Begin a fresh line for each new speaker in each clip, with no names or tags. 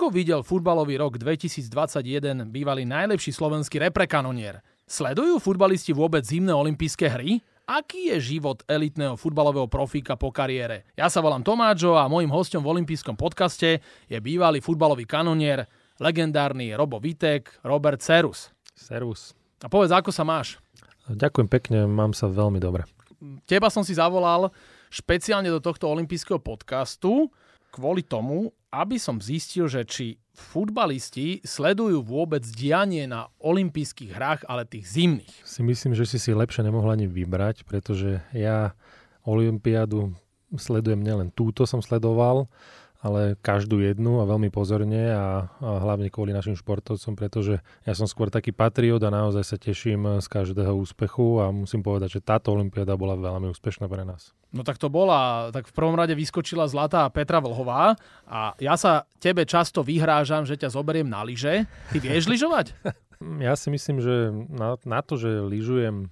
Ako videl futbalový rok 2021 bývalý najlepší slovenský reprekanonier? Sledujú futbalisti vôbec zimné olympijské hry? Aký je život elitného futbalového profíka po kariére? Ja sa volám Tomáčo a môjim hostom v olympijskom podcaste je bývalý futbalový kanonier, legendárny Robo Vitek, Robert Serus.
Serus.
A povedz, ako sa máš?
Ďakujem pekne, mám sa veľmi dobre.
Teba som si zavolal špeciálne do tohto olympijského podcastu kvôli tomu, aby som zistil, že či futbalisti sledujú vôbec dianie na olympijských hrách, ale tých zimných.
Si myslím, že si si lepšie nemohla ani vybrať, pretože ja olympiádu sledujem nielen túto som sledoval, ale každú jednu a veľmi pozorne a, a hlavne kvôli našim športovcom, pretože ja som skôr taký patriot a naozaj sa teším z každého úspechu a musím povedať, že táto olympiáda bola veľmi úspešná pre nás.
No tak to bola, tak v prvom rade vyskočila zlatá Petra Vlhová a ja sa tebe často vyhrážam, že ťa zoberiem na lyže. Ty vieš lyžovať?
ja si myslím, že na, na to, že lyžujem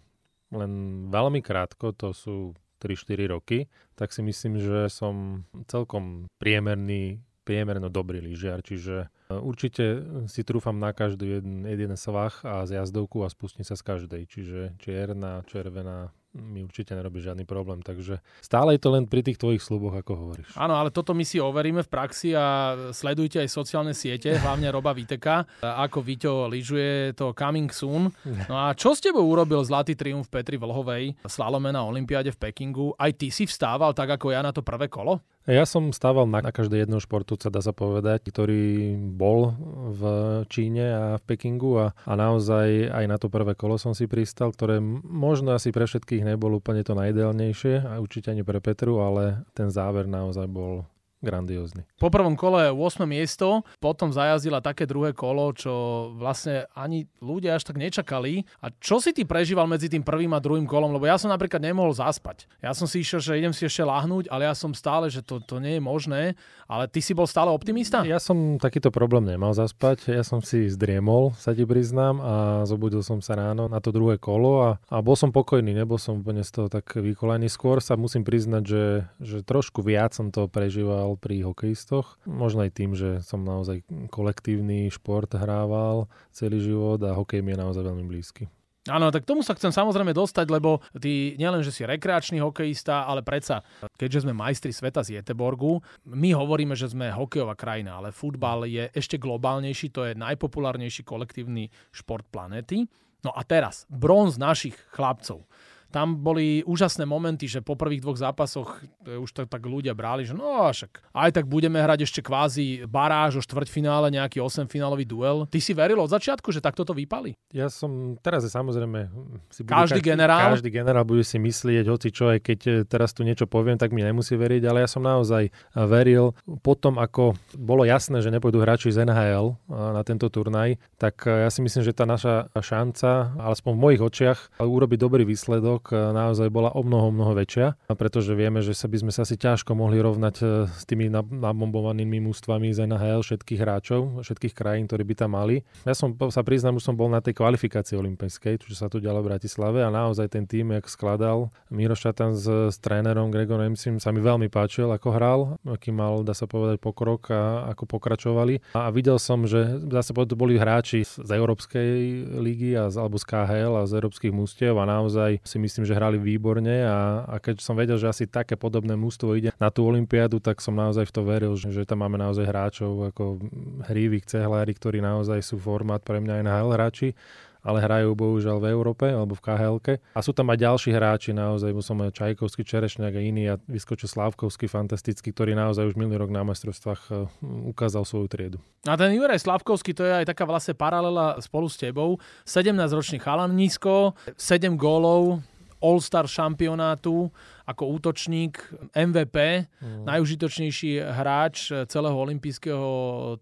len veľmi krátko, to sú 3-4 roky, tak si myslím, že som celkom priemerný, priemerno dobrý lyžiar, čiže e, určite si trúfam na každý jeden, jeden svah a z jazdovku a spustím sa z každej, čiže čierna, červená, mi určite nerobí žiadny problém. Takže stále je to len pri tých tvojich sluboch, ako hovoríš.
Áno, ale toto my si overíme v praxi a sledujte aj sociálne siete, hlavne Roba Viteka, ako Vito lyžuje to coming soon. No a čo s tebou urobil zlatý triumf Petri Vlhovej, slalome na Olympiáde v Pekingu? Aj ty si vstával tak ako ja na to prvé kolo?
Ja som stával na, na každé jedno športovca, dá sa povedať, ktorý bol v Číne a v Pekingu a, a naozaj aj na to prvé kolo som si pristal, ktoré možno asi pre všetkých nebol úplne to najideálnejšie a určite ani pre Petru, ale ten záver naozaj bol grandiózny.
Po prvom kole 8. miesto, potom zajazdila také druhé kolo, čo vlastne ani ľudia až tak nečakali. A čo si ty prežíval medzi tým prvým a druhým kolom? Lebo ja som napríklad nemohol zaspať. Ja som si išiel, že idem si ešte lahnúť, ale ja som stále, že to, to nie je možné. Ale ty si bol stále optimista?
Ja som takýto problém nemal zaspať. Ja som si zdriemol, sa ti priznám, a zobudil som sa ráno na to druhé kolo a, a bol som pokojný, nebol som úplne z toho tak vykolený. Skôr sa musím priznať, že, že trošku viac som to prežíval hrával pri hokejistoch. Možno aj tým, že som naozaj kolektívny šport hrával celý život a hokej mi je naozaj veľmi blízky.
Áno, tak tomu sa chcem samozrejme dostať, lebo ty nielen, že si rekreačný hokejista, ale predsa, keďže sme majstri sveta z Jeteborgu, my hovoríme, že sme hokejová krajina, ale futbal je ešte globálnejší, to je najpopulárnejší kolektívny šport planéty. No a teraz, bronz našich chlapcov. Tam boli úžasné momenty, že po prvých dvoch zápasoch už tak, tak ľudia brali, že no však aj tak budeme hrať ešte kvázi baráž o štvrťfinále, nejaký 8-finálový duel. Ty si veril od začiatku, že takto to vypali?
Ja som, teraz je samozrejme...
Si bude každý, každý generál?
Každý generál bude si myslieť, hoci čo, aj keď e, teraz tu niečo poviem, tak mi nemusí veriť, ale ja som naozaj e, veril. Potom, ako bolo jasné, že nepôjdu hráči z NHL na tento turnaj, tak ja si myslím, že tá naša šanca, alespoň v mojich očiach, urobiť dobrý výsledok rok e, naozaj bola o mnoho, mnoho väčšia, pretože vieme, že sa by sme sa asi ťažko mohli rovnať e, s tými nabombovanými mústvami z NHL všetkých hráčov, všetkých krajín, ktorí by tam mali. Ja som sa priznám, už som bol na tej kvalifikácii olympijskej, čo sa tu ďalo v Bratislave a naozaj ten tým, jak skladal Miro s, s trénerom Gregorom Emsim, sa mi veľmi páčil, ako hral, aký mal, dá sa povedať, pokrok a ako pokračovali. A, a videl som, že dá sa boli hráči z Európskej lígy a, alebo z KHL a z európskych mústiev a naozaj si myslím, že hrali výborne a, a keď som vedel, že asi také podobné mústvo ide na tú olympiádu, tak som naozaj v to veril, že, že tam máme naozaj hráčov ako Hrívik, Cehlári, ktorí naozaj sú formát pre mňa aj na hráči ale hrajú bohužiaľ v Európe alebo v khl A sú tam aj ďalší hráči, naozaj, som aj Čajkovský, Čerešňák a iný a vyskočil Slávkovský, fantastický, ktorý naozaj už minulý rok na majstrovstvách eh, ukázal svoju triedu.
A ten Juraj Slavkovský, to je aj taká vlastne paralela spolu s tebou. 17-ročný chalan nízko, 7 gólov, All-Star šampionátu ako útočník, MVP, mm. najužitočnejší hráč celého olympijského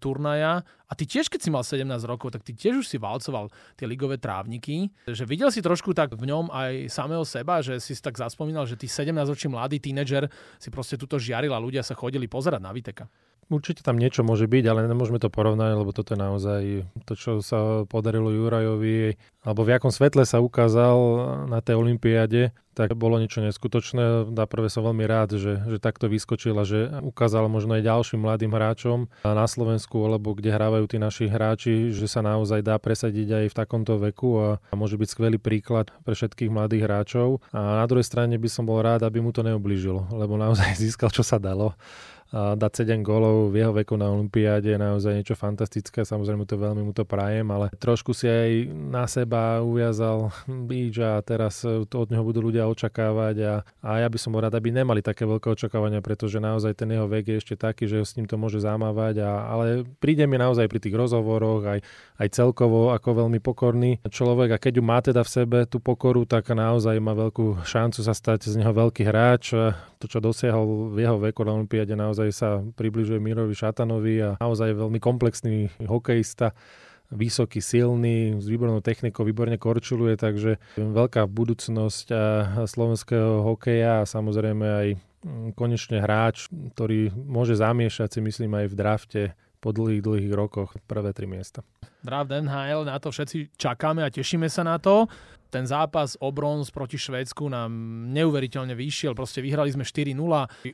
turnaja. A ty tiež, keď si mal 17 rokov, tak ty tiež už si valcoval tie ligové trávniky. Že videl si trošku tak v ňom aj samého seba, že si tak zaspomínal, že ty 17-ročný mladý tínedžer si proste tuto žiaril a ľudia sa chodili pozerať na Viteka.
Určite tam niečo môže byť, ale nemôžeme to porovnať, lebo toto je naozaj to, čo sa podarilo Jurajovi, alebo v akom svetle sa ukázal na tej olympiáde, tak bolo niečo neskutočné. Na prvé som veľmi rád, že, že takto vyskočil a že ukázal možno aj ďalším mladým hráčom na Slovensku, alebo kde hrávajú tí naši hráči, že sa naozaj dá presadiť aj v takomto veku a, a môže byť skvelý príklad pre všetkých mladých hráčov. A na druhej strane by som bol rád, aby mu to neoblížilo, lebo naozaj získal, čo sa dalo dať 7 gólov v jeho veku na Olympiáde je naozaj niečo fantastické, samozrejme to veľmi mu to prajem, ale trošku si aj na seba uviazal bíč a teraz to od neho budú ľudia očakávať a, a ja by som bol rád, aby nemali také veľké očakávania, pretože naozaj ten jeho vek je ešte taký, že s ním to môže zamávať, a, ale príde mi naozaj pri tých rozhovoroch aj, aj celkovo ako veľmi pokorný človek a keď ju má teda v sebe tú pokoru, tak naozaj má veľkú šancu sa stať z neho veľký hráč. To, čo dosiahol v jeho veku na Olympiade, naozaj sa približuje Mirovi Šatanovi a naozaj veľmi komplexný hokejista vysoký, silný, s výbornou technikou, výborne korčuluje, takže veľká budúcnosť slovenského hokeja a samozrejme aj mm, konečne hráč, ktorý môže zamiešať si myslím aj v drafte po dlhých, dlhých rokoch prvé tri miesta.
Draft NHL, na to všetci čakáme a tešíme sa na to ten zápas o bronz proti Švédsku nám neuveriteľne vyšiel. Proste vyhrali sme 4-0.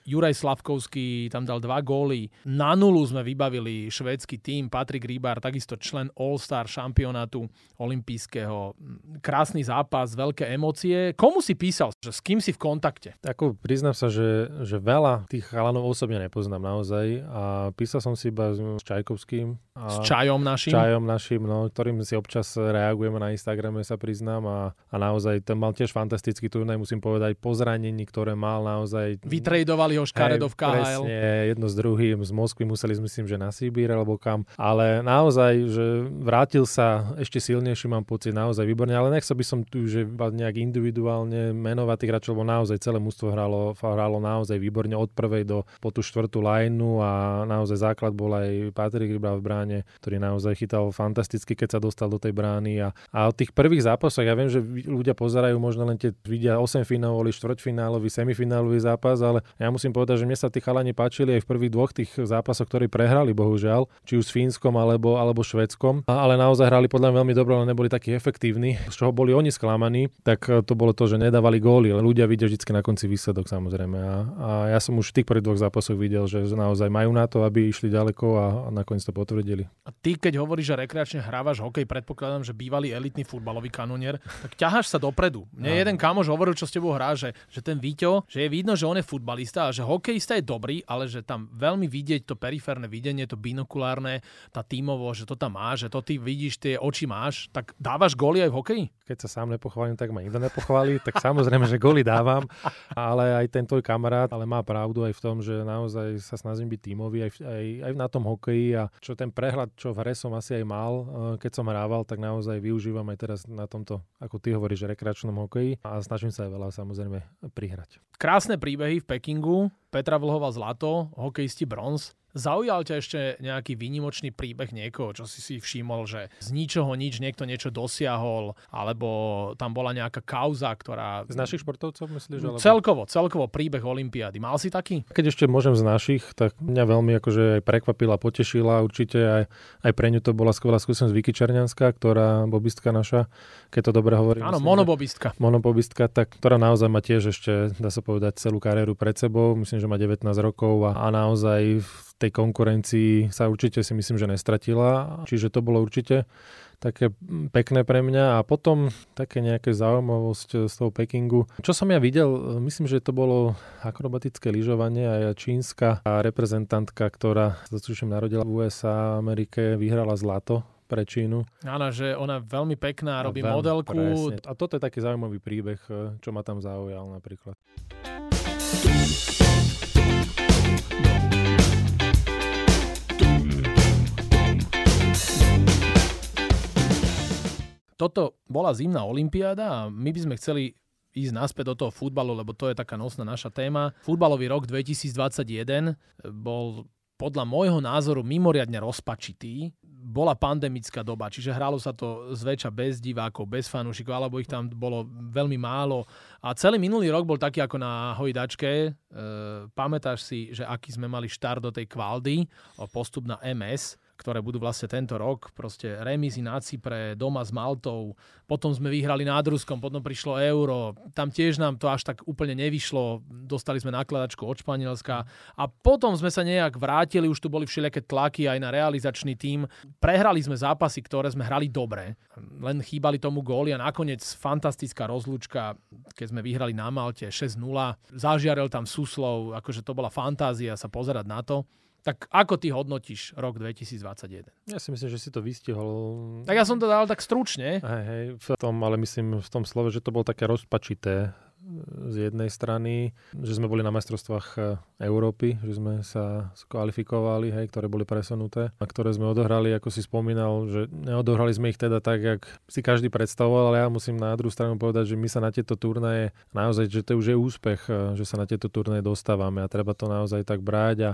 Juraj Slavkovský tam dal dva góly. Na nulu sme vybavili švédsky tým. Patrik Rýbar, takisto člen All-Star šampionátu olympijského. Krásny zápas, veľké emócie. Komu si písal? Že s kým si v kontakte?
Ako priznám sa, že, že veľa tých chalanov osobne nepoznám naozaj. A písal som si iba s Čajkovským. A
s Čajom našim?
S Čajom našim, no, ktorým si občas reagujeme na Instagrame, sa priznám. A a, naozaj ten mal tiež fantastický turnaj, musím povedať, po zranení, ktoré mal naozaj...
Vytrejdovali ho škaredo v KHL.
Presne, jedno s druhým, z Moskvy museli, myslím, že na Sibír alebo kam, ale naozaj, že vrátil sa ešte silnejší, mám pocit, naozaj výborne, ale nechcel by som tu, že nejak individuálne menovať tých hráčov, lebo naozaj celé mústvo hralo, hralo naozaj výborne od prvej do po tú štvrtú lineu a naozaj základ bol aj Patrik Rybra v bráne, ktorý naozaj chytal fantasticky, keď sa dostal do tej brány. A, a od tých prvých zápasov, ja viem, že ľudia pozerajú možno len tie, vidia 8 finálový, štvrťfinálový, semifinálový zápas, ale ja musím povedať, že mne sa tí chalani páčili aj v prvých dvoch tých zápasoch, ktorí prehrali, bohužiaľ, či už s Fínskom alebo, alebo Švedskom, ale naozaj hrali podľa mňa veľmi dobre, ale neboli takí efektívni, z čoho boli oni sklamaní, tak to bolo to, že nedávali góly, ľudia vidia vždy na konci výsledok samozrejme. A, a ja som už v tých prvých dvoch zápasoch videl, že naozaj majú na to, aby išli ďaleko a, a nakoniec to potvrdili.
A ty, keď hovoríš, že rekreačne hrávaš hokej, predpokladám, že bývalý elitný futbalový kanonier, tak ťaháš sa dopredu. Mne no. jeden kamoš hovoril, čo s tebou hrá, že, že ten Víťo, že je vidno, že on je futbalista a že hokejista je dobrý, ale že tam veľmi vidieť to periférne videnie, to binokulárne, tá tímovo, že to tam máš, že to ty vidíš, tie oči máš, tak dávaš góly aj v hokeji?
Keď sa sám nepochválim, tak ma nikto nepochváli, tak samozrejme, že góly dávam, ale aj ten tvoj kamarát, ale má pravdu aj v tom, že naozaj sa snažím byť tímový aj, aj, aj na tom hokeji a čo ten prehľad, čo v hre som asi aj mal, eh, keď som hrával, tak naozaj využívam aj teraz na tomto, ako ty hovoríš, hovoríš, rekreačnom hokeji a snažím sa aj veľa samozrejme prihrať.
Krásne príbehy v Pekingu, Petra Vlhova zlato, hokejisti bronz. Zaujal ťa ešte nejaký výnimočný príbeh niekoho, čo si si všimol, že z ničoho nič niekto niečo dosiahol, alebo tam bola nejaká kauza, ktorá...
Z našich športovcov myslíš? Alebo...
Celkovo, celkovo príbeh Olympiády. Mal si taký?
Keď ešte môžem z našich, tak mňa veľmi akože aj prekvapila, potešila určite aj, aj pre ňu to bola skvelá skúsenosť Vicky Černianská, ktorá bobistka naša, keď to dobre hovorím.
Áno, monobobistka.
Monobobistka, tak, ktorá naozaj má tiež ešte, dá sa povedať, celú kariéru pred sebou. Myslím, že má 19 rokov a, a naozaj v tej konkurencii sa určite si myslím, že nestratila. Čiže to bolo určite také pekné pre mňa a potom také nejaké zaujímavosť z toho Pekingu. Čo som ja videl, myslím, že to bolo akrobatické lyžovanie a čínska reprezentantka, ktorá sa tuším narodila v USA Amerike, vyhrala zlato pre Čínu.
Áno, že ona je veľmi pekná, robí veľmi, modelku. Presne.
A toto je taký zaujímavý príbeh, čo ma tam zaujal napríklad.
Toto bola zimná olimpiáda a my by sme chceli ísť naspäť do toho futbalu, lebo to je taká nosná naša téma. Futbalový rok 2021 bol podľa môjho názoru mimoriadne rozpačitý. Bola pandemická doba, čiže hralo sa to zväčša bez divákov, bez fanúšikov, alebo ich tam bolo veľmi málo. A celý minulý rok bol taký ako na hojdačke. E, pamätáš si, že aký sme mali štart do tej kvaldy, postup na MS ktoré budú vlastne tento rok. Proste remízy na Cypre, doma s Maltou, potom sme vyhrali nad Ruskom, potom prišlo euro, tam tiež nám to až tak úplne nevyšlo, dostali sme nakladačku od Španielska a potom sme sa nejak vrátili, už tu boli všelijaké tlaky aj na realizačný tím. Prehrali sme zápasy, ktoré sme hrali dobre, len chýbali tomu góly a nakoniec fantastická rozlúčka, keď sme vyhrali na Malte 6-0, zažiarel tam Suslov, akože to bola fantázia sa pozerať na to. Tak ako ty hodnotíš rok 2021?
Ja si myslím, že si to vystihol.
Tak ja som to dal tak stručne.
Hej, hej, v tom, ale myslím v tom slove, že to bolo také rozpačité z jednej strany, že sme boli na majstrovstvách e, Európy, že sme sa kvalifikovali, hej, ktoré boli presunuté a ktoré sme odohrali, ako si spomínal, že neodohrali sme ich teda tak, jak si každý predstavoval, ale ja musím na druhú stranu povedať, že my sa na tieto turnaje naozaj, že to už je úspech, e, že sa na tieto turnaje dostávame a treba to naozaj tak brať a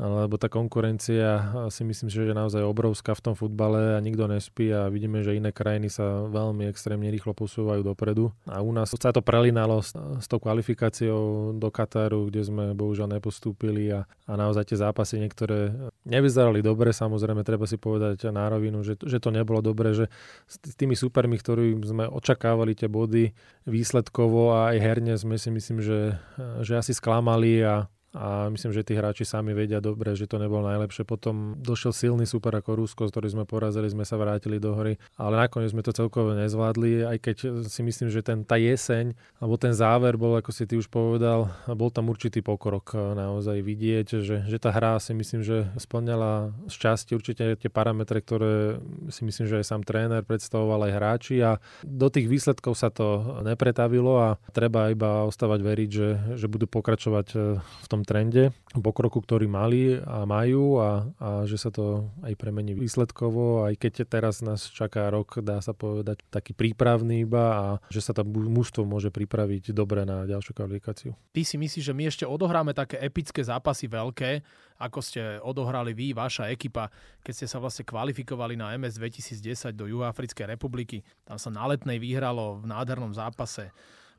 lebo tá konkurencia si myslím, že je naozaj obrovská v tom futbale a nikto nespí a vidíme, že iné krajiny sa veľmi extrémne rýchlo posúvajú dopredu. A u nás sa to prelinalo s, s tou kvalifikáciou do Kataru, kde sme bohužiaľ nepostúpili a, a naozaj tie zápasy niektoré nevyzerali dobre, samozrejme treba si povedať na rovinu, že, že to nebolo dobre, že s tými supermi, ktorým sme očakávali tie body výsledkovo a aj herne sme si myslím, že, že asi sklamali a a myslím, že tí hráči sami vedia dobre, že to nebolo najlepšie. Potom došiel silný super ako Rusko, ktorý sme porazili, sme sa vrátili do hry, ale nakoniec sme to celkovo nezvládli, aj keď si myslím, že ten, tá jeseň, alebo ten záver bol, ako si ty už povedal, bol tam určitý pokrok naozaj vidieť, že, že tá hra si myslím, že splňala z časti určite tie parametre, ktoré si myslím, že aj sám tréner predstavoval aj hráči a do tých výsledkov sa to nepretavilo a treba iba ostávať veriť, že, že budú pokračovať v tom trende, pokroku, ktorý mali a majú a, a že sa to aj premení výsledkovo, aj keď teraz nás čaká rok, dá sa povedať, taký prípravný iba a že sa tam mužstvo môže pripraviť dobre na ďalšiu kvalifikáciu.
Ty si myslíš, že my ešte odohráme také epické zápasy veľké, ako ste odohrali vy, vaša ekipa, keď ste sa vlastne kvalifikovali na MS 2010 do Juhoafrickej republiky. Tam sa na letnej vyhralo v nádhernom zápase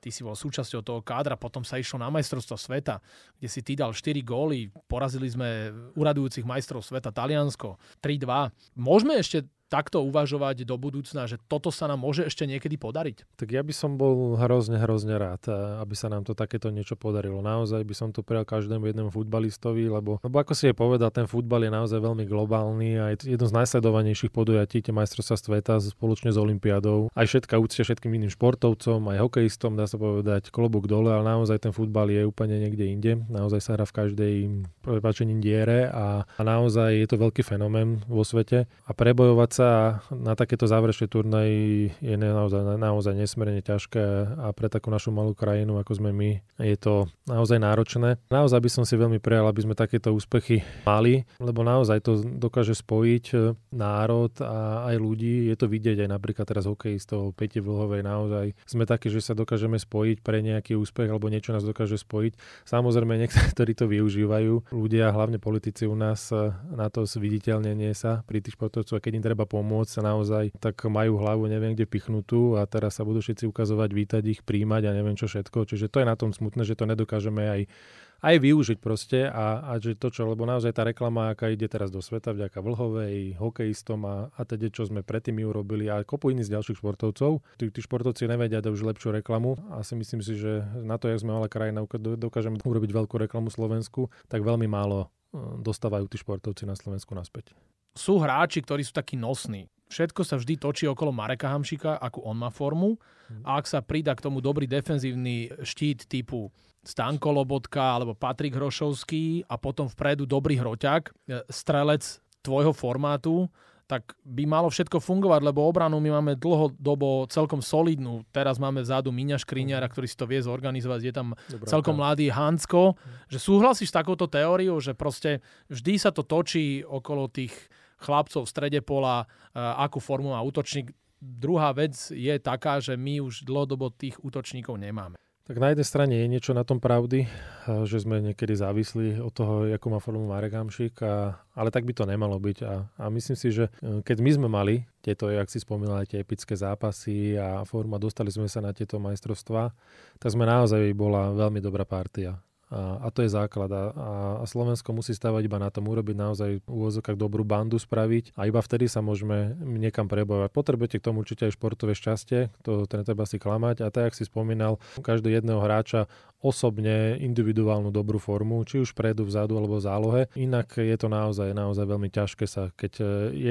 ty si bol súčasťou toho kádra, potom sa išlo na majstrovstvo sveta, kde si ty dal 4 góly, porazili sme uradujúcich majstrov sveta Taliansko 3-2. Môžeme ešte takto uvažovať do budúcna, že toto sa nám môže ešte niekedy podariť?
Tak ja by som bol hrozne, hrozne rád, aby sa nám to takéto niečo podarilo. Naozaj by som to prijal každému jednému futbalistovi, lebo, lebo ako si je povedal, ten futbal je naozaj veľmi globálny a je jedno z najsledovanejších podujatí, tie majstrovstvá sveta spoločne s Olympiádou. Aj všetka úctia všetkým iným športovcom, aj hokejistom, dá sa povedať, klobúk dole, ale naozaj ten futbal je úplne niekde inde. Naozaj sa hrá v každej prepačení diere a, a naozaj je to veľký fenomén vo svete a prebojovať sa sa na takéto záverečné turnaji je naozaj, naozaj nesmierne ťažké a pre takú našu malú krajinu, ako sme my, je to naozaj náročné. Naozaj by som si veľmi prijal, aby sme takéto úspechy mali, lebo naozaj to dokáže spojiť e, národ a aj ľudí. Je to vidieť aj napríklad teraz hokejistov Peti Vlhovej. Naozaj sme takí, že sa dokážeme spojiť pre nejaký úspech alebo niečo nás dokáže spojiť. Samozrejme, niektorí to využívajú. Ľudia, hlavne politici u nás e, na to zviditeľnenie sa pri tých športovcoch, keď im treba pomôcť sa naozaj, tak majú hlavu neviem kde pichnutú a teraz sa budú všetci ukazovať, vítať ich, príjmať a neviem čo všetko. Čiže to je na tom smutné, že to nedokážeme aj aj využiť proste a, a že to čo, lebo naozaj tá reklama, aká ide teraz do sveta vďaka Vlhovej, hokejistom a, a teda čo sme predtým urobili a kopu iných z ďalších športovcov. Tí, tí športovci nevedia dať už lepšiu reklamu a si myslím si, že na to, jak sme malá krajina, dokážeme urobiť veľkú reklamu Slovensku, tak veľmi málo e, dostávajú tí športovci na Slovensku naspäť
sú hráči, ktorí sú takí nosní. Všetko sa vždy točí okolo Mareka Hamšika, ako on má formu. A ak sa pridá k tomu dobrý defenzívny štít typu Stanko Lobotka alebo Patrik Hrošovský a potom vpredu dobrý hroťak, e, strelec tvojho formátu, tak by malo všetko fungovať, lebo obranu my máme dlhodobo celkom solidnú. Teraz máme vzadu Miňa Škriňara, ktorý si to vie zorganizovať. Je tam Dobrá, celkom mladý Hansko. Že súhlasíš s takouto teóriou, že proste vždy sa to točí okolo tých chlapcov v strede pola, akú formu má útočník. Druhá vec je taká, že my už dlhodobo tých útočníkov nemáme.
Tak na jednej strane je niečo na tom pravdy, že sme niekedy závislí od toho, akú má formu Marek Hamšik, a, ale tak by to nemalo byť. A, a myslím si, že e, keď my sme mali tieto, jak si spomínala, tie epické zápasy a forma, dostali sme sa na tieto majstrovstvá, tak sme naozaj bola veľmi dobrá partia. A A, to je základ. A, a Slovensko musí stavať iba na tom, urobiť naozaj úvozokách dobrú bandu spraviť a iba vtedy sa môžeme niekam prebojovať. Potrebujete k tomu určite aj športové šťastie, to treba si klamať. A tak, jak si spomínal, každý jedného hráča osobne individuálnu dobrú formu, či už predu, vzadu alebo v zálohe. Inak je to naozaj, naozaj veľmi ťažké sa, keď e,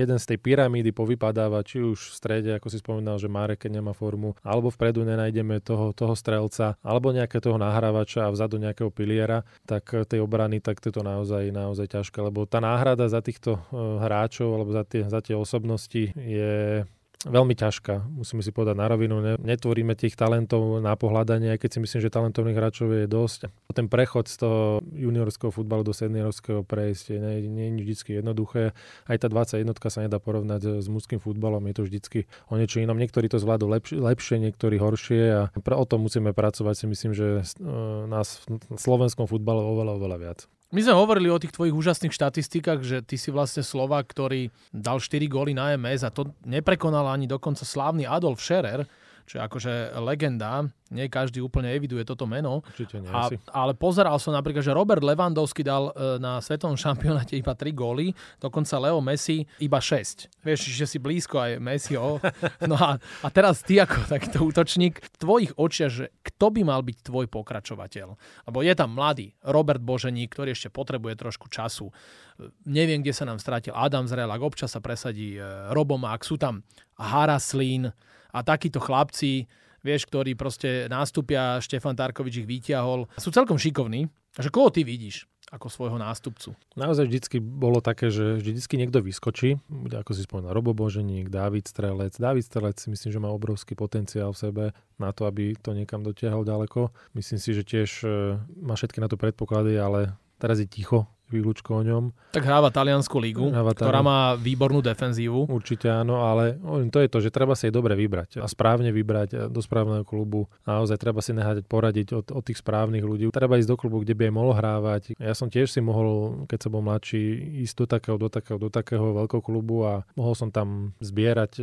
jeden z tej pyramídy povypadáva, či už v strede, ako si spomínal, že Marek, keď nemá formu, alebo vpredu nenájdeme toho, toho strelca, alebo nejakého toho nahrávača a vzadu nejakého piliera, tak e, tej obrany, tak to je to naozaj, naozaj ťažké, lebo tá náhrada za týchto e, hráčov alebo za tie, za tie osobnosti je veľmi ťažká, musíme si povedať na rovinu. Netvoríme tých talentov na pohľadanie, aj keď si myslím, že talentovných hráčov je dosť. Ten prechod z toho juniorského futbalu do seniorského prejsť nie, nie je vždy jednoduché. Aj tá 21 sa nedá porovnať s mužským futbalom, je to vždycky o niečo inom. Niektorí to zvládnu lepšie, lepšie niektorí horšie a o tom musíme pracovať si myslím, že e, nás v slovenskom futbale oveľa, oveľa viac.
My sme hovorili o tých tvojich úžasných štatistikách, že ty si vlastne Slovak, ktorý dal 4 góly na MS a to neprekonal ani dokonca slávny Adolf Scherer, čo je akože legenda. Nie každý úplne eviduje toto meno.
Určite nie
a, ale pozeral som napríklad, že Robert Lewandowski dal e, na svetovom šampionáte iba 3 góly, dokonca Leo Messi iba 6. Vieš, že si blízko aj Messiho. No a, a teraz ty ako takýto útočník, v tvojich očiach, že kto by mal byť tvoj pokračovateľ? Lebo je tam mladý Robert Boženík, ktorý ešte potrebuje trošku času. Neviem, kde sa nám strátil Adam Zrel, ak občas sa presadí e, Robomák, sú tam Haraslín, a takíto chlapci, vieš, ktorí proste nástupia, Štefan Tarkovič ich vyťahol, sú celkom šikovní. Že koho ty vidíš ako svojho nástupcu?
Naozaj vždycky bolo také, že vždycky niekto vyskočí, ako si spomínal, Robo Boženík, Dávid Strelec. Dávid Strelec si myslím, že má obrovský potenciál v sebe na to, aby to niekam dotiahol ďaleko. Myslím si, že tiež e, má všetky na to predpoklady, ale teraz je ticho výlučko o ňom.
Tak hráva taliansku ligu, hráva ktorá má výbornú defenzívu.
Určite áno, ale to je to, že treba si jej dobre vybrať a správne vybrať do správneho klubu. Naozaj treba si nehať poradiť od, od tých správnych ľudí. Treba ísť do klubu, kde by aj mohol hrávať. Ja som tiež si mohol, keď som bol mladší, ísť do takého, do takého, do takého veľkého klubu a mohol som tam zbierať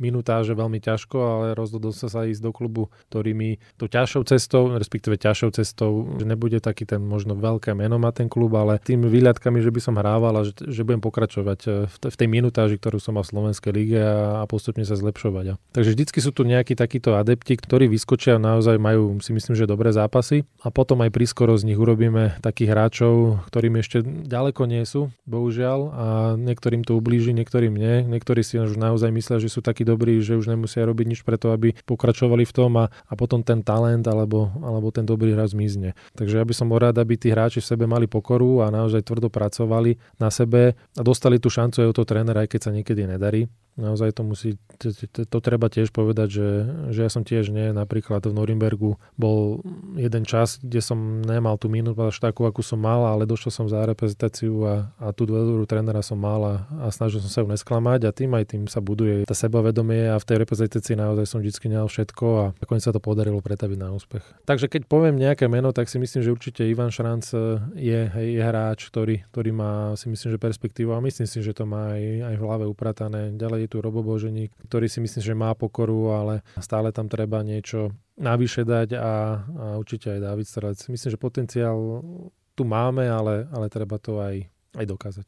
minutáže veľmi ťažko, ale rozhodol sa sa ísť do klubu, ktorý mi to ťažšou cestou, respektíve ťažšou cestou, že nebude taký ten možno veľké meno má ten klub, ale tým výľadkami, že by som hrával a že, že budem pokračovať eh, v, v tej minutáži, ktorú som mal v Slovenskej lige a, a postupne sa zlepšovať. A. Takže vždycky sú tu nejakí takíto adepti, ktorí vyskočia naozaj majú si myslím, že dobré zápasy a potom aj prískoro z nich urobíme takých hráčov, ktorým ešte ďaleko nie sú, bohužiaľ, a niektorým to ublíži, niektorým nie. Niektorí si už naozaj myslia, že sú takí dobrí, že už nemusia robiť nič preto, aby pokračovali v tom a, a potom ten talent alebo, alebo ten dobrý hráč zmizne. Takže ja by som bol rád, aby tí hráči v sebe mali pokoru a naozaj tvrdo pracovali na sebe a dostali tú šancu aj od toho trénera, aj keď sa niekedy nedarí. Naozaj to musí, to, treba tiež povedať, že, že ja som tiež nie, napríklad v Norimbergu bol jeden čas, kde som nemal tú minútu až takú, akú som mal, ale došiel som za reprezentáciu a, a tú dôveru trénera som mal a, a snažil som sa ju nesklamať a tým aj tým sa buduje tá sebavedomie a v tej reprezentácii naozaj som vždy nehal všetko a nakoniec sa to podarilo pretaviť na úspech. Takže keď poviem nejaké meno, tak si myslím, že určite Ivan Šranc je, hej, je hráč, ktorý, ktorý má si myslím, že perspektívu a myslím si, že to má aj, aj v hlave upratané. Ďalej je tu Robo Boženík, ktorý si myslím, že má pokoru, ale stále tam treba niečo navyše dať a, a určite aj David Strelec. Myslím, že potenciál tu máme, ale, ale treba to aj, aj dokázať.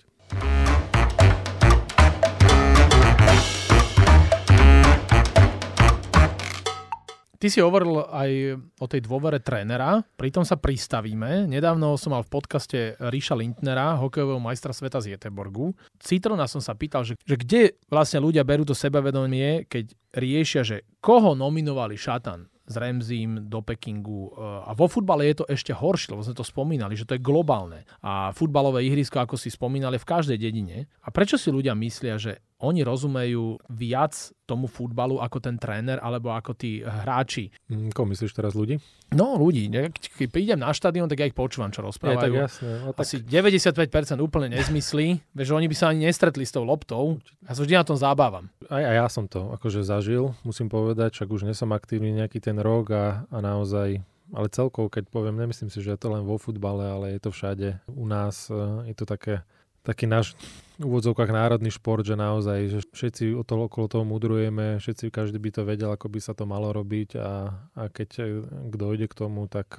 Ty si hovoril aj o tej dôvere trénera, pritom sa pristavíme. Nedávno som mal v podcaste Ríša Lindnera, hokejového majstra sveta z Jeteborgu. Citrona som sa pýtal, že, že kde vlastne ľudia berú to sebavedomie, keď riešia, že koho nominovali šatan s Remzím do Pekingu. A vo futbale je to ešte horšie, lebo sme to spomínali, že to je globálne. A futbalové ihrisko, ako si spomínali, v každej dedine. A prečo si ľudia myslia, že oni rozumejú viac tomu futbalu ako ten tréner alebo ako tí hráči.
Mm, koho myslíš teraz ľudí?
No ľudí. Keď prídem na štadión, tak ja ich počúvam, čo rozprávajú.
Je, tak jasné. No, tak...
Asi 95% úplne nezmyslí. Vieš, oni by sa ani nestretli s tou loptou. Ja sa vždy na tom zábavam.
Aj, aj ja som to akože zažil, musím povedať, však už nesom aktívny nejaký ten rok a, a naozaj ale celkovo, keď poviem, nemyslím si, že je to len vo futbale, ale je to všade. U nás e, je to také taký náš úvodzovkách národný šport, že naozaj, že všetci okolo toho mudrujeme, všetci, každý by to vedel, ako by sa to malo robiť a, a keď kto ide k tomu, tak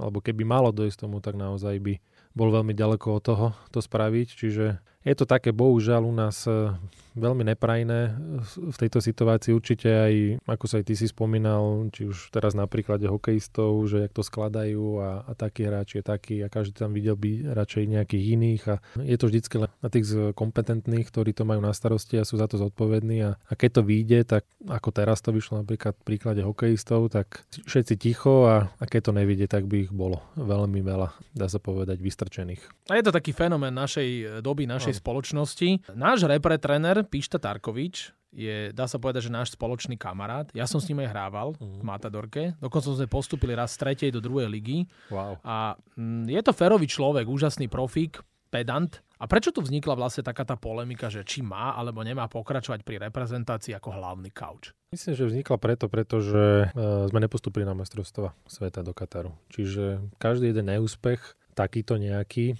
alebo keby malo dojsť tomu, tak naozaj by bol veľmi ďaleko od toho to spraviť. Čiže je to také bohužiaľ u nás e, veľmi neprajné v tejto situácii. Určite aj, ako sa aj ty si spomínal, či už teraz na príklade hokejistov, že jak to skladajú a, a taký hráč je taký a každý tam videl by radšej nejakých iných a je to vždycky len na tých kompetentných, ktorí to majú na starosti a sú za to zodpovední a, a keď to vyjde, tak ako teraz to vyšlo napríklad v príklade hokejistov, tak všetci ticho a, a keď to nevidie, tak by ich bolo veľmi veľa, dá sa povedať, vystrčených.
A je to taký fenomén našej doby, našej našej spoločnosti. Náš repre tréner Pišta Tarkovič je, dá sa povedať, že náš spoločný kamarát. Ja som s ním aj hrával v Matadorke. Dokonca sme postupili raz z tretej do druhej ligy.
Wow.
A mm, je to ferový človek, úžasný profík, pedant. A prečo tu vznikla vlastne taká tá polemika, že či má alebo nemá pokračovať pri reprezentácii ako hlavný kauč?
Myslím, že vznikla preto, pretože uh, sme nepostupili na majstrovstva sveta do Kataru. Čiže každý jeden neúspech, takýto nejaký,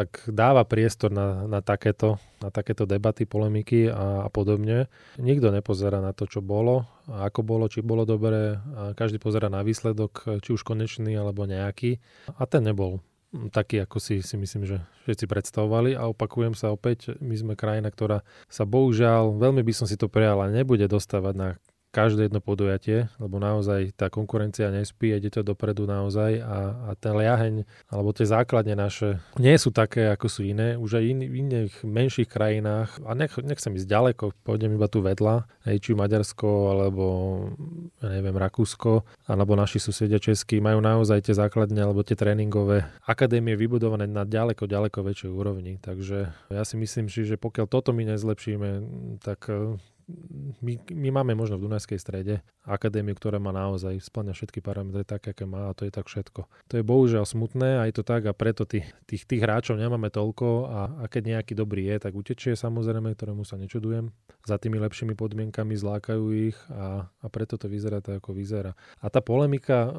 tak dáva priestor na, na, takéto, na takéto debaty, polemiky a, a podobne. Nikto nepozerá na to, čo bolo, ako bolo, či bolo dobré. A každý pozera na výsledok, či už konečný alebo nejaký. A ten nebol taký, ako si, si myslím, že všetci predstavovali. A opakujem sa opäť, my sme krajina, ktorá sa bohužiaľ, veľmi by som si to prijal, ale nebude dostávať na každé jedno podujatie, lebo naozaj tá konkurencia nespí, ide to dopredu naozaj a, a ten liaheň, alebo tie základne naše nie sú také, ako sú iné. Už aj in, v iných menších krajinách, a nech, nechcem ísť ďaleko, pôjdem iba tu vedľa, hej, či Maďarsko, alebo ja neviem, Rakúsko, alebo naši susedia Českí majú naozaj tie základne, alebo tie tréningové akadémie vybudované na ďaleko, ďaleko väčšej úrovni. Takže ja si myslím, že pokiaľ toto my nezlepšíme, tak my, my máme možno v Dunajskej strede akadémiu, ktorá má naozaj splňa všetky parametre tak, aké má a to je tak všetko. To je bohužiaľ smutné a je to tak a preto tých, tých, tých hráčov nemáme toľko a, a keď nejaký dobrý je, tak utečie samozrejme, ktorému sa nečudujem. Za tými lepšími podmienkami zlákajú ich a, a preto to vyzerá tak, ako vyzerá. A tá polemika e,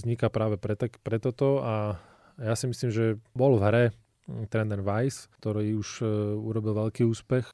vzniká práve preto, preto to a ja si myslím, že bol v hre tréner Weiss, ktorý už uh, urobil veľký úspech.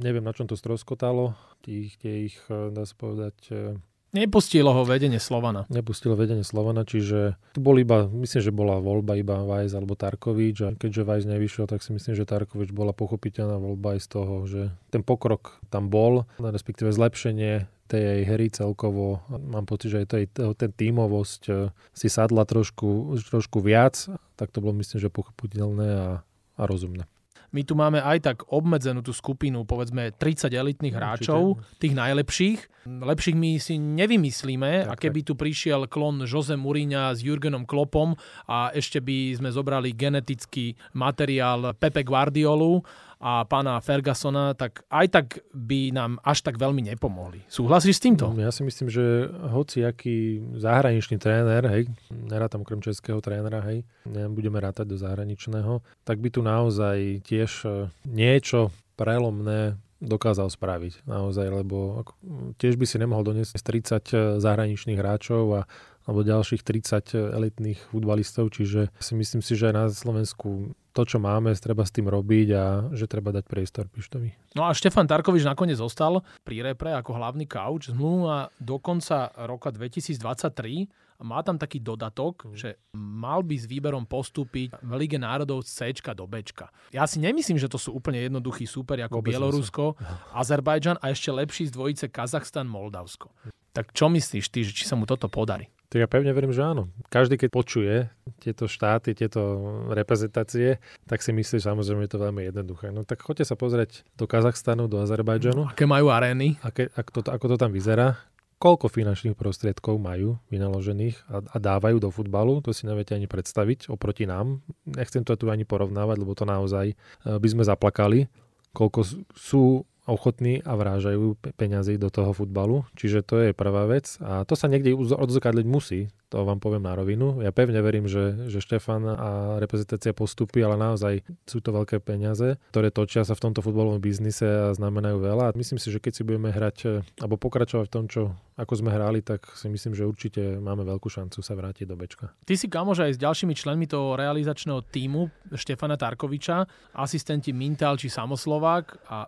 Neviem, na čom to stroskotalo. Tých, tie ich, uh, dá sa povedať, uh,
Nepustilo ho vedenie Slovana.
Nepustilo vedenie Slovana, čiže tu bol iba, myslím, že bola voľba iba Vajs alebo Tarkovič a keďže Vajs nevyšiel, tak si myslím, že Tarkovič bola pochopiteľná voľba aj z toho, že ten pokrok tam bol, respektíve zlepšenie tej jej hry celkovo. Mám pocit, že aj tej, ten tímovosť e, si sadla trošku, trošku viac, tak to bolo myslím, že pochopiteľné a, a rozumné.
My tu máme aj tak obmedzenú tú skupinu, povedzme 30 elitných hráčov, Určite. tých najlepších. Lepších my si nevymyslíme tak, a keby tu prišiel klon Jose Mourinho s Jurgenom Klopom a ešte by sme zobrali genetický materiál Pepe Guardiolu a pána Fergasona, tak aj tak by nám až tak veľmi nepomohli. Súhlasíš s týmto?
Ja si myslím, že hoci aký zahraničný tréner, hej, nerátam okrem českého trénera, hej, nebudeme rátať do zahraničného, tak by tu naozaj tiež e, niečo prelomné dokázal spraviť naozaj, lebo tiež by si nemohol doniesť 30 e, zahraničných hráčov a alebo ďalších 30 elitných futbalistov, čiže si myslím si, že aj na Slovensku to, čo máme, treba s tým robiť a že treba dať priestor Pištovi.
No a Štefan Tarkovič nakoniec zostal pri repre ako hlavný kauč. Zmluva do konca roka 2023 a má tam taký dodatok, že mal by s výberom postúpiť v Lige národov z C do B. Ja si nemyslím, že to sú úplne jednoduchí súperi ako Vôbec Bielorusko, Azerbajdžan a ešte lepší z dvojice Kazachstan, Moldavsko. Tak čo myslíš ty, že či sa mu toto podarí?
Tak ja pevne verím, že áno. Každý, keď počuje tieto štáty, tieto reprezentácie, tak si myslí, že samozrejme je to veľmi jednoduché. No tak choďte sa pozrieť do Kazachstanu, do Azerbajdžanu.
Aké majú arény?
Aké, ako, to, ako to tam vyzerá koľko finančných prostriedkov majú vynaložených a, a dávajú do futbalu, to si neviete ani predstaviť oproti nám. Nechcem to tu ani porovnávať, lebo to naozaj eh, by sme zaplakali, koľko sú ochotní a vrážajú peňazí do toho futbalu. Čiže to je prvá vec a to sa niekde odzrkadliť musí, to vám poviem na rovinu. Ja pevne verím, že, že Štefan a reprezentácia postupí, ale naozaj sú to veľké peniaze, ktoré točia sa v tomto futbalovom biznise a znamenajú veľa. Myslím si, že keď si budeme hrať e, alebo pokračovať v tom, čo ako sme hrali, tak si myslím, že určite máme veľkú šancu sa vrátiť do Bečka.
Ty si kamož aj s ďalšími členmi toho realizačného týmu Štefana Tarkoviča, asistenti Mintal či Samoslovák a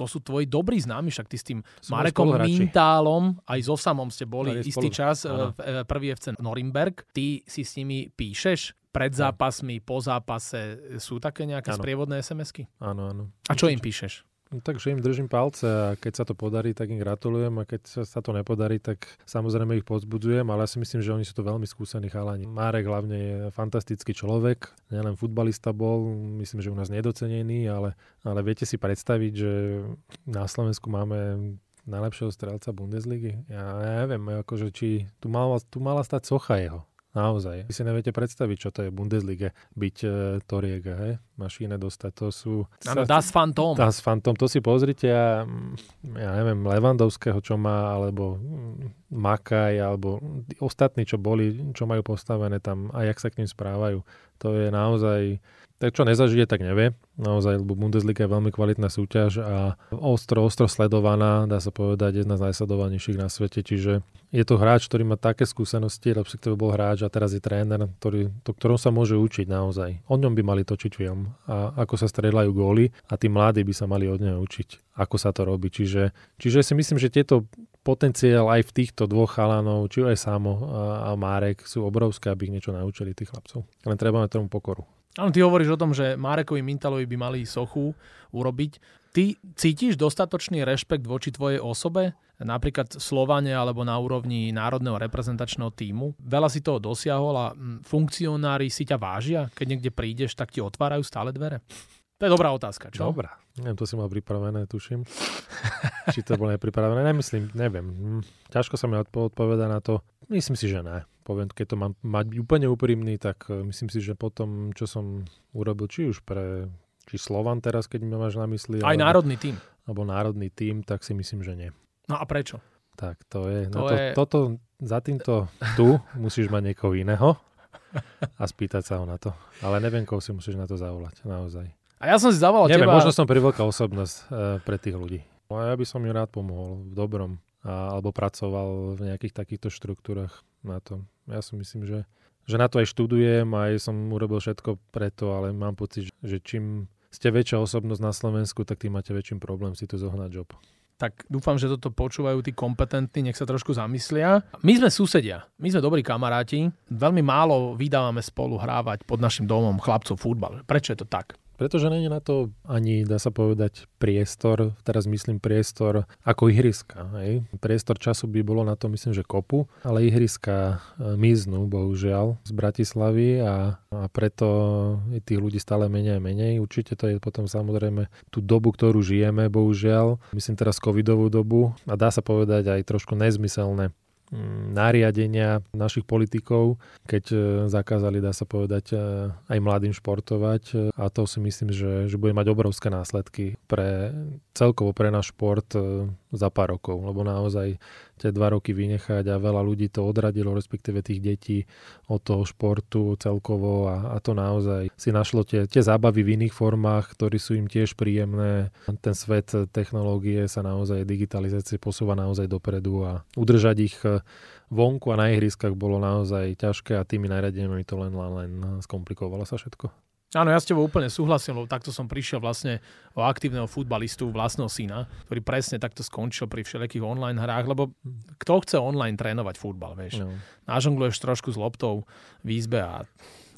to sú tvoji dobrí známi, však ty s tým Marekom Mintálom, aj so Samom ste boli aj istý spolu... čas ano. v prvý FC Norimberg. Ty si s nimi píšeš pred zápasmi, po zápase. Sú také nejaké ano. sprievodné SMS-ky?
Áno, áno.
A čo im píšeš?
Takže im držím palce a keď sa to podarí, tak im gratulujem a keď sa to nepodarí, tak samozrejme ich pozbudzujem, ale ja si myslím, že oni sú to veľmi skúsení chalani. Márek hlavne je fantastický človek, nielen futbalista bol, myslím, že u nás nedocenený, ale, ale viete si predstaviť, že na Slovensku máme najlepšieho strelca Bundesligy. Ja, neviem, akože či tu mala, tu mala stať socha jeho. Naozaj. Vy si neviete predstaviť, čo to je Bundesliga, byť e, Toriega? Mašíne dostať, to sú...
Áno, Das Phantom.
Das Phantom, to si pozrite a ja neviem, Levandovského, čo má, alebo mm, Makaj, alebo ostatní, čo boli, čo majú postavené tam a jak sa k ním správajú. To je naozaj tak čo nezažije, tak nevie. Naozaj, lebo Bundesliga je veľmi kvalitná súťaž a ostro, ostro sledovaná, dá sa povedať, jedna z najsledovanejších na svete. Čiže je to hráč, ktorý má také skúsenosti, to bol hráč a teraz je tréner, ktorý, to, ktorom sa môže učiť naozaj. O ňom by mali točiť film a ako sa strieľajú góly a tí mladí by sa mali od neho učiť, ako sa to robí. Čiže, čiže si myslím, že tieto potenciál aj v týchto dvoch chalanov, či aj Samo a, Márek sú obrovské, aby ich niečo naučili tých chlapcov. Len treba mať tomu pokoru.
Áno, ty hovoríš o tom, že Márekovi Mintalovi by mali sochu urobiť. Ty cítiš dostatočný rešpekt voči tvojej osobe? Napríklad Slovane alebo na úrovni národného reprezentačného týmu. Veľa si toho dosiahol a funkcionári si ťa vážia? Keď niekde prídeš, tak ti otvárajú stále dvere? To je dobrá otázka, čo?
Dobrá. Neviem, to si mal pripravené, tuším. Či to bolo nepripravené, nemyslím, neviem. Hm, ťažko sa mi odpoveda na to. Myslím si, že ne. Poviem, keď to mám mať úplne úprimný, tak e, myslím si, že potom, čo som urobil, či už pre či Slovan teraz, keď ma máš na mysli.
Aj alebo, národný tým.
Alebo národný tým, tak si myslím, že nie.
No a prečo?
Tak to je. To to, je... Toto, za týmto tu musíš mať niekoho iného a spýtať sa ho na to. Ale neviem, koho si musíš na to zavolať, naozaj.
A ja som si zavolal
Neviem,
teba...
možno som priveľká osobnosť uh, pre tých ľudí. A ja by som im rád pomohol v dobrom. A, alebo pracoval v nejakých takýchto štruktúrach na to. Ja si myslím, že, že na to aj študujem aj som urobil všetko preto, ale mám pocit, že čím ste väčšia osobnosť na Slovensku, tak tým máte väčším problém si tu zohnať job
tak dúfam, že toto počúvajú tí kompetentní, nech sa trošku zamyslia. My sme susedia, my sme dobrí kamaráti, veľmi málo vydávame spolu hrávať pod našim domom chlapcov futbal. Prečo je to tak?
Pretože není na to ani, dá sa povedať, priestor, teraz myslím priestor ako ihriska. Hej. Priestor času by bolo na to, myslím, že kopu, ale ihriska e, miznú, bohužiaľ, z Bratislavy a, a preto je tých ľudí stále menej a menej. Určite to je potom samozrejme tú dobu, ktorú žijeme, bohužiaľ. Myslím teraz covidovú dobu a dá sa povedať aj trošku nezmyselné nariadenia našich politikov, keď e, zakázali, dá sa povedať, e, aj mladým športovať. E, a to si myslím, že, že bude mať obrovské následky pre celkovo pre náš šport za pár rokov, lebo naozaj tie dva roky vynechať a veľa ľudí to odradilo, respektíve tých detí od toho športu celkovo a, a to naozaj si našlo tie, tie zábavy v iných formách, ktorí sú im tiež príjemné. Ten svet technológie sa naozaj, digitalizácie posúva naozaj dopredu a udržať ich vonku a na ihriskách bolo naozaj ťažké a tými najradeniami to len, len skomplikovalo sa všetko.
Áno, ja s tebou úplne súhlasím, lebo takto som prišiel vlastne o aktívneho futbalistu vlastného syna, ktorý presne takto skončil pri všelijakých online hrách, lebo kto chce online trénovať futbal, vieš? No. Nažongluješ trošku s loptou v izbe a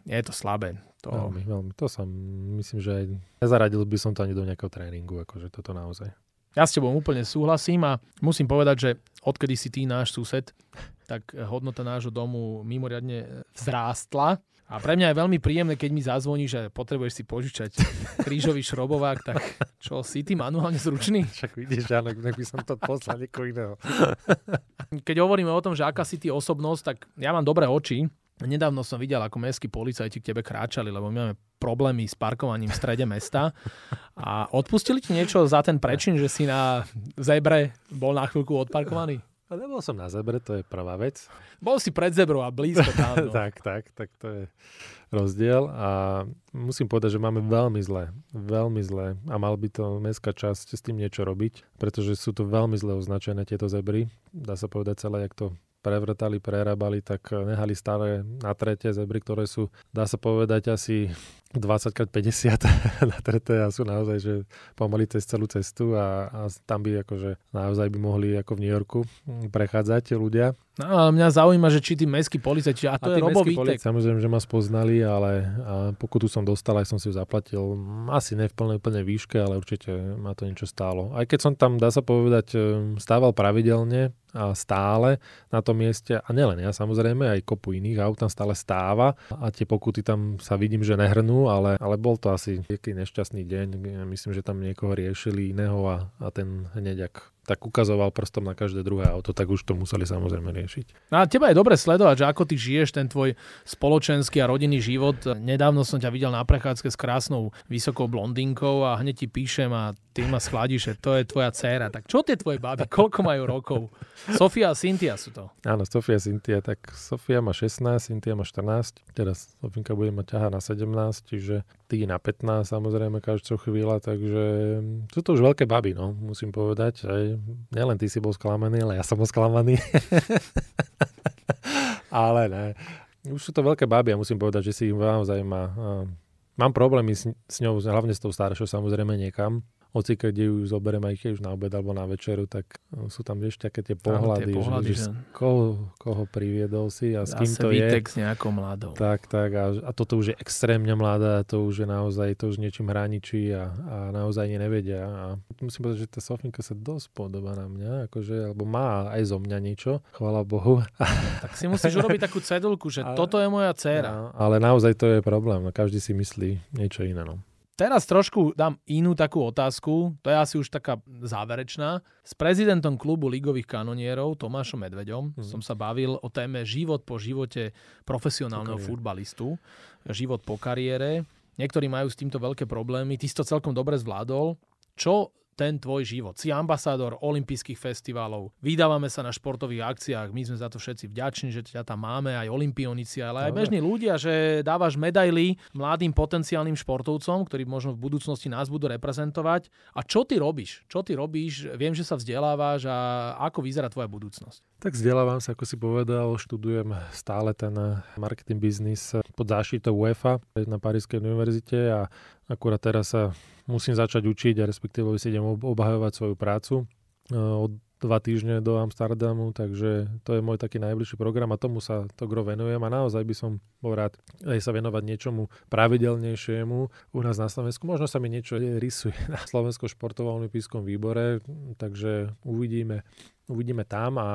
je to slabé. To...
Veľmi, veľmi. To som, myslím, že aj nezaradil by som to ani do nejakého tréningu, akože toto naozaj.
Ja s tebou úplne súhlasím a musím povedať, že odkedy si ty náš sused, tak hodnota nášho domu mimoriadne vzrástla a pre mňa je veľmi príjemné, keď mi zazvoní, že potrebuješ si požičať krížový šrobovák, tak čo, si ty manuálne zručný?
Však vidíš, ale nech by som to poslal niekoho iného.
Keď hovoríme o tom, že aká si ty osobnosť, tak ja mám dobré oči. Nedávno som videl, ako mestskí policajti k tebe kráčali, lebo my máme problémy s parkovaním v strede mesta. A odpustili ti niečo za ten prečin, že si na zebre bol na chvíľku odparkovaný?
Nebol som na zebre, to je prvá vec.
Bol si pred zebrou a blízko tam.
No. tak, tak, tak to je rozdiel a musím povedať, že máme veľmi zlé, veľmi zlé a mal by to mestská časť s tým niečo robiť, pretože sú tu veľmi zle označené tieto zebry. Dá sa povedať celé, jak to prevrtali, prerábali, tak nehali stále na tretie zebry, ktoré sú, dá sa povedať, asi 20x50 natreté a sú naozaj, že pomaly cez celú cestu a, a tam by akože naozaj by mohli ako v New Yorku hm, prechádzať ľudia.
No, ale mňa zaujíma, že či tí mestskí policajti, a to a je Robo Vítek.
Samozrejme, že ma spoznali, ale a pokutu som dostal, aj som si ju zaplatil. Asi ne v plnej, plnej výške, ale určite ma to niečo stálo. Aj keď som tam, dá sa povedať, hm, stával pravidelne, stále na tom mieste, a nielen ja samozrejme, aj kopu iných aut tam stále stáva a tie pokuty tam sa vidím, že nehrnú, ale, ale bol to asi nejaký nešťastný deň. Myslím, že tam niekoho riešili iného a, a ten hneď ak tak ukazoval prstom na každé druhé auto, tak už to museli samozrejme riešiť.
No a teba je dobre sledovať, že ako ty žiješ ten tvoj spoločenský a rodinný život. Nedávno som ťa videl na prechádzke s krásnou vysokou blondinkou a hneď ti píšem a ty ma schladíš, že to je tvoja dcéra. Tak čo tie tvoje baby? Koľko majú rokov? Sofia a Cynthia sú to.
Áno, Sofia a Cynthia. Tak Sofia má 16, Cynthia má 14. Teraz Sofinka bude mať ťaha na 17, čiže ty na 15 samozrejme každú chvíľa, takže sú to už veľké baby, no, musím povedať. Aj, nielen ty si bol sklamaný, ale ja som bol sklamaný. ale ne. Už sú to veľké baby a musím povedať, že si ich naozaj má... Mám problémy s, s ňou, hlavne s tou staršou samozrejme niekam hoci keď ju zoberiem aj keď už na obed alebo na večeru, tak no, sú tam vieš také tie pohľady, tie pohľady že, že... koho, koho priviedol si a s kým to je.
s nejakou mladou.
Tak, tak a, a toto už je extrémne mladá, to už je naozaj, to už niečím hraničí a, a naozaj nevedia. A musím povedať, že tá Sofinka sa dosť podobá na mňa, akože, alebo má aj zo mňa niečo, chvala Bohu.
Tak si musíš urobiť takú cedulku, že ale, toto je moja dcéra. No,
ale naozaj to je problém, každý si myslí niečo iné. No.
Teraz trošku dám inú takú otázku, to je asi už taká záverečná. S prezidentom klubu ligových kanonierov Tomášom Medveďom mm. som sa bavil o téme život po živote profesionálneho futbalistu, život po kariére. Niektorí majú s týmto veľké problémy, ty si to celkom dobre zvládol. Čo ten tvoj život. Si ambasádor olympijských festivalov, vydávame sa na športových akciách, my sme za to všetci vďační, že ťa tam máme, aj olimpionici, ale aj bežní ľudia, že dávaš medaily mladým potenciálnym športovcom, ktorí možno v budúcnosti nás budú reprezentovať. A čo ty robíš? Čo ty robíš? Viem, že sa vzdelávaš a ako vyzerá tvoja budúcnosť?
Tak vzdelávam sa, ako si povedal, študujem stále ten marketing biznis pod záštitou UEFA na Parískej univerzite a akurát teraz sa musím začať učiť a respektíve si idem obhajovať svoju prácu e, od dva týždne do Amsterdamu, takže to je môj taký najbližší program a tomu sa to gro venujem a naozaj by som bol rád aj sa venovať niečomu pravidelnejšiemu u nás na Slovensku. Možno sa mi niečo rysuje na Slovenskom športovom olympijskom výbore, takže uvidíme uvidíme tam a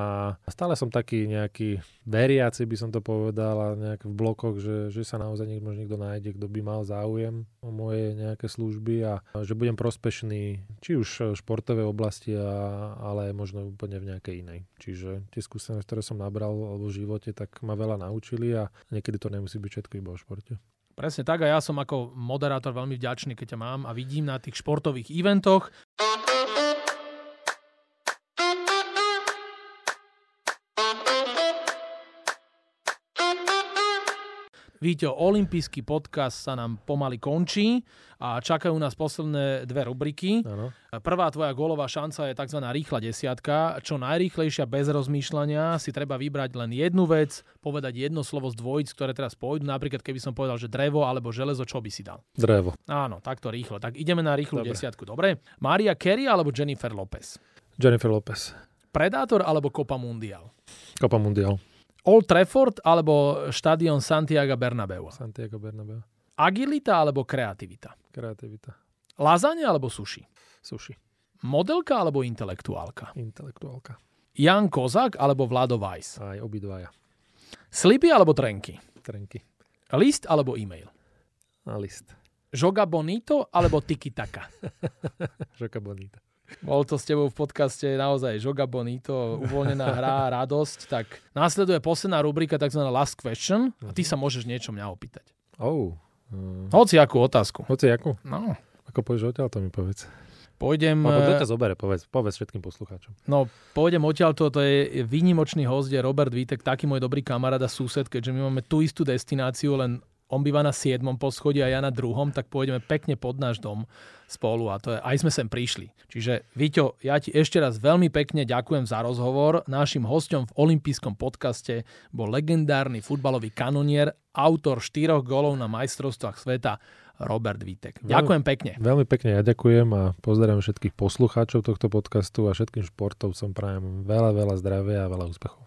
stále som taký nejaký veriaci, by som to povedal, a nejak v blokoch, že, že sa naozaj niekto, niekto nájde, kto by mal záujem o moje nejaké služby a že budem prospešný či už v športovej oblasti, a, ale možno úplne v nejakej inej. Čiže tie skúsenosti, ktoré som nabral v živote, tak ma veľa naučili a niekedy to nemusí byť všetko iba o športe.
Presne tak a ja som ako moderátor veľmi vďačný, keď ťa mám a vidím na tých športových eventoch. Víte, olimpijský podcast sa nám pomaly končí a čakajú nás posledné dve rubriky. Ano. Prvá tvoja gólová šanca je tzv. rýchla desiatka. Čo najrýchlejšia bez rozmýšľania si treba vybrať len jednu vec, povedať jedno slovo z dvojic, ktoré teraz pôjdu. Napríklad, keby som povedal, že drevo alebo železo, čo by si dal?
Drevo.
Áno, takto rýchlo. Tak ideme na rýchlu Dobre. desiatku. Dobre? Maria Carey alebo Jennifer Lopez?
Jennifer Lopez.
Predátor alebo Copa Mundial?
Copa Mundial.
Old Trafford alebo štadión Santiago Bernabeu?
Santiago Bernabeu.
Agilita alebo kreativita?
Kreativita.
Lazania alebo sushi?
Sushi.
Modelka alebo intelektuálka?
Intelektuálka.
Jan Kozák alebo Vlado Weiss?
Aj obidvaja.
Slipy alebo trenky?
Trenky.
List alebo e-mail?
A list.
Joga Bonito alebo Tiki Taka?
Joga Bonito.
Bol to s tebou v podcaste naozaj Joga Bonito, uvoľnená hra, radosť. Tak následuje posledná rubrika, tzv. Last Question. A ty sa môžeš niečo mňa opýtať.
Oh.
Uh... Hoci akú otázku.
Hoci akú?
No.
Ako povieš odtiaľ, to mi povedz.
Pôjdem...
Alebo kto ťa zobere, povedz, povedz všetkým poslucháčom.
No, pôjdem odtiaľ, to, to je výnimočný host, je Robert Vítek, taký môj dobrý kamarát a sused, keďže my máme tú istú destináciu, len on býva na 7. poschodí a ja na druhom, tak pôjdeme pekne pod náš dom spolu a to je, aj sme sem prišli. Čiže Víťo, ja ti ešte raz veľmi pekne ďakujem za rozhovor. Našim hostom v olympijskom podcaste bol legendárny futbalový kanonier, autor štyroch golov na majstrovstvách sveta Robert Vítek. Ďakujem pekne.
Veľmi pekne ja ďakujem a pozdravujem všetkých poslucháčov tohto podcastu a všetkým športovcom prajem veľa, veľa zdravia a veľa úspechov.